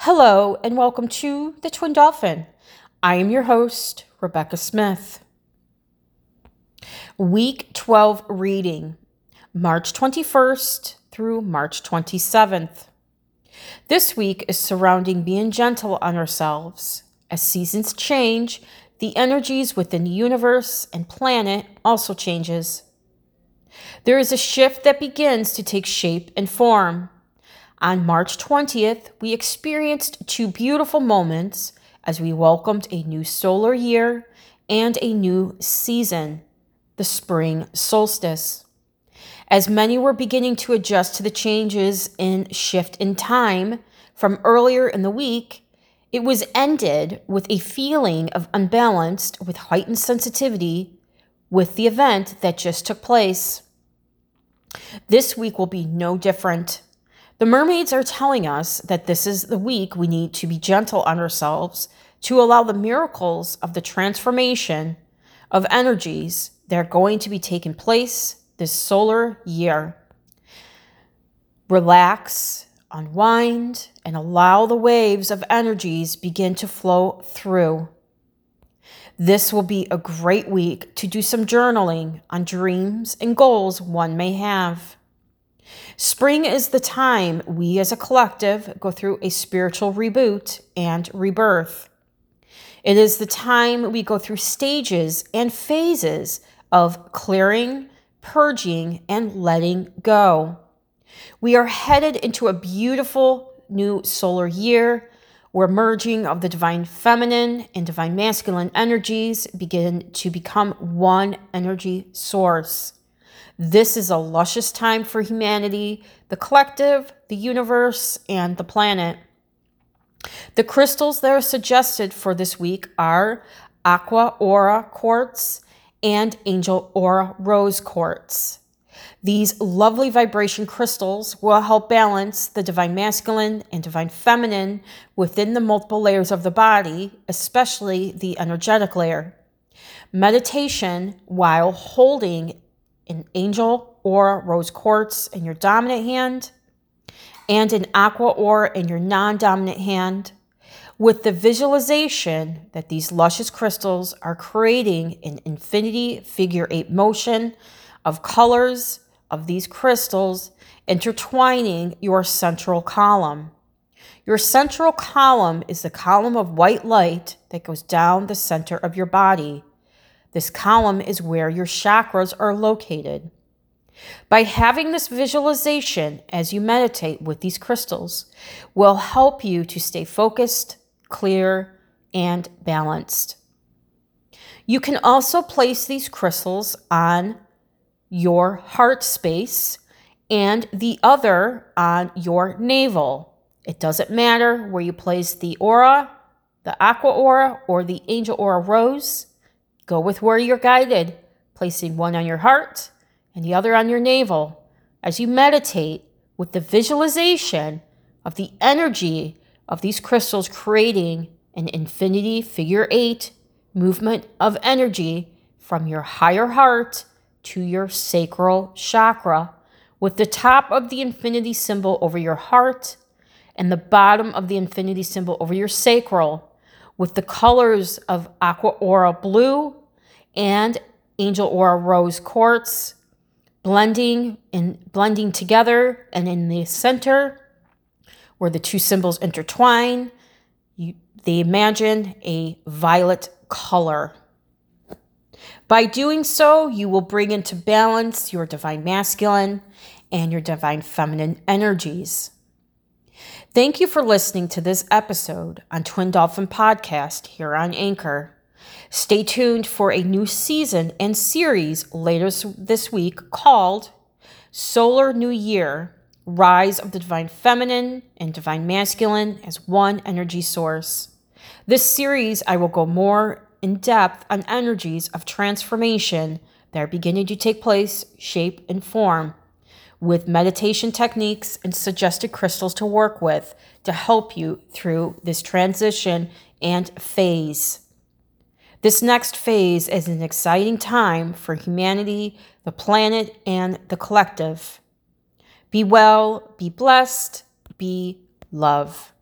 Hello, and welcome to the Twin Dolphin. I am your host, Rebecca Smith. Week 12 reading, March 21st through March 27th. This week is surrounding being gentle on ourselves. As seasons change, the energies within the universe and planet also changes. There is a shift that begins to take shape and form. On March 20th, we experienced two beautiful moments as we welcomed a new solar year and a new season, the spring solstice. As many were beginning to adjust to the changes in shift in time from earlier in the week, it was ended with a feeling of unbalanced with heightened sensitivity with the event that just took place. This week will be no different. The mermaids are telling us that this is the week we need to be gentle on ourselves to allow the miracles of the transformation of energies that are going to be taking place this solar year. Relax, unwind, and allow the waves of energies begin to flow through. This will be a great week to do some journaling on dreams and goals one may have. Spring is the time we as a collective go through a spiritual reboot and rebirth. It is the time we go through stages and phases of clearing, purging, and letting go. We are headed into a beautiful new solar year where merging of the divine feminine and divine masculine energies begin to become one energy source. This is a luscious time for humanity, the collective, the universe, and the planet. The crystals that are suggested for this week are Aqua Aura Quartz and Angel Aura Rose Quartz. These lovely vibration crystals will help balance the divine masculine and divine feminine within the multiple layers of the body, especially the energetic layer. Meditation while holding an angel aura rose quartz in your dominant hand and an aqua aura in your non dominant hand with the visualization that these luscious crystals are creating an infinity figure eight motion of colors of these crystals intertwining your central column. Your central column is the column of white light that goes down the center of your body. This column is where your chakras are located. By having this visualization as you meditate with these crystals will help you to stay focused, clear, and balanced. You can also place these crystals on your heart space and the other on your navel. It doesn't matter where you place the aura, the aqua aura, or the angel aura rose. Go with where you're guided, placing one on your heart and the other on your navel as you meditate with the visualization of the energy of these crystals creating an infinity figure eight movement of energy from your higher heart to your sacral chakra, with the top of the infinity symbol over your heart and the bottom of the infinity symbol over your sacral, with the colors of aqua aura blue and angel aura rose quartz blending and blending together and in the center where the two symbols intertwine you, they imagine a violet color by doing so, you will bring into balance your divine masculine and your divine feminine energies. Thank you for listening to this episode on Twin Dolphin Podcast here on Anchor. Stay tuned for a new season and series later this week called Solar New Year Rise of the Divine Feminine and Divine Masculine as One Energy Source. This series, I will go more in depth on energies of transformation that are beginning to take place, shape, and form, with meditation techniques and suggested crystals to work with to help you through this transition and phase. This next phase is an exciting time for humanity, the planet, and the collective. Be well, be blessed, be love.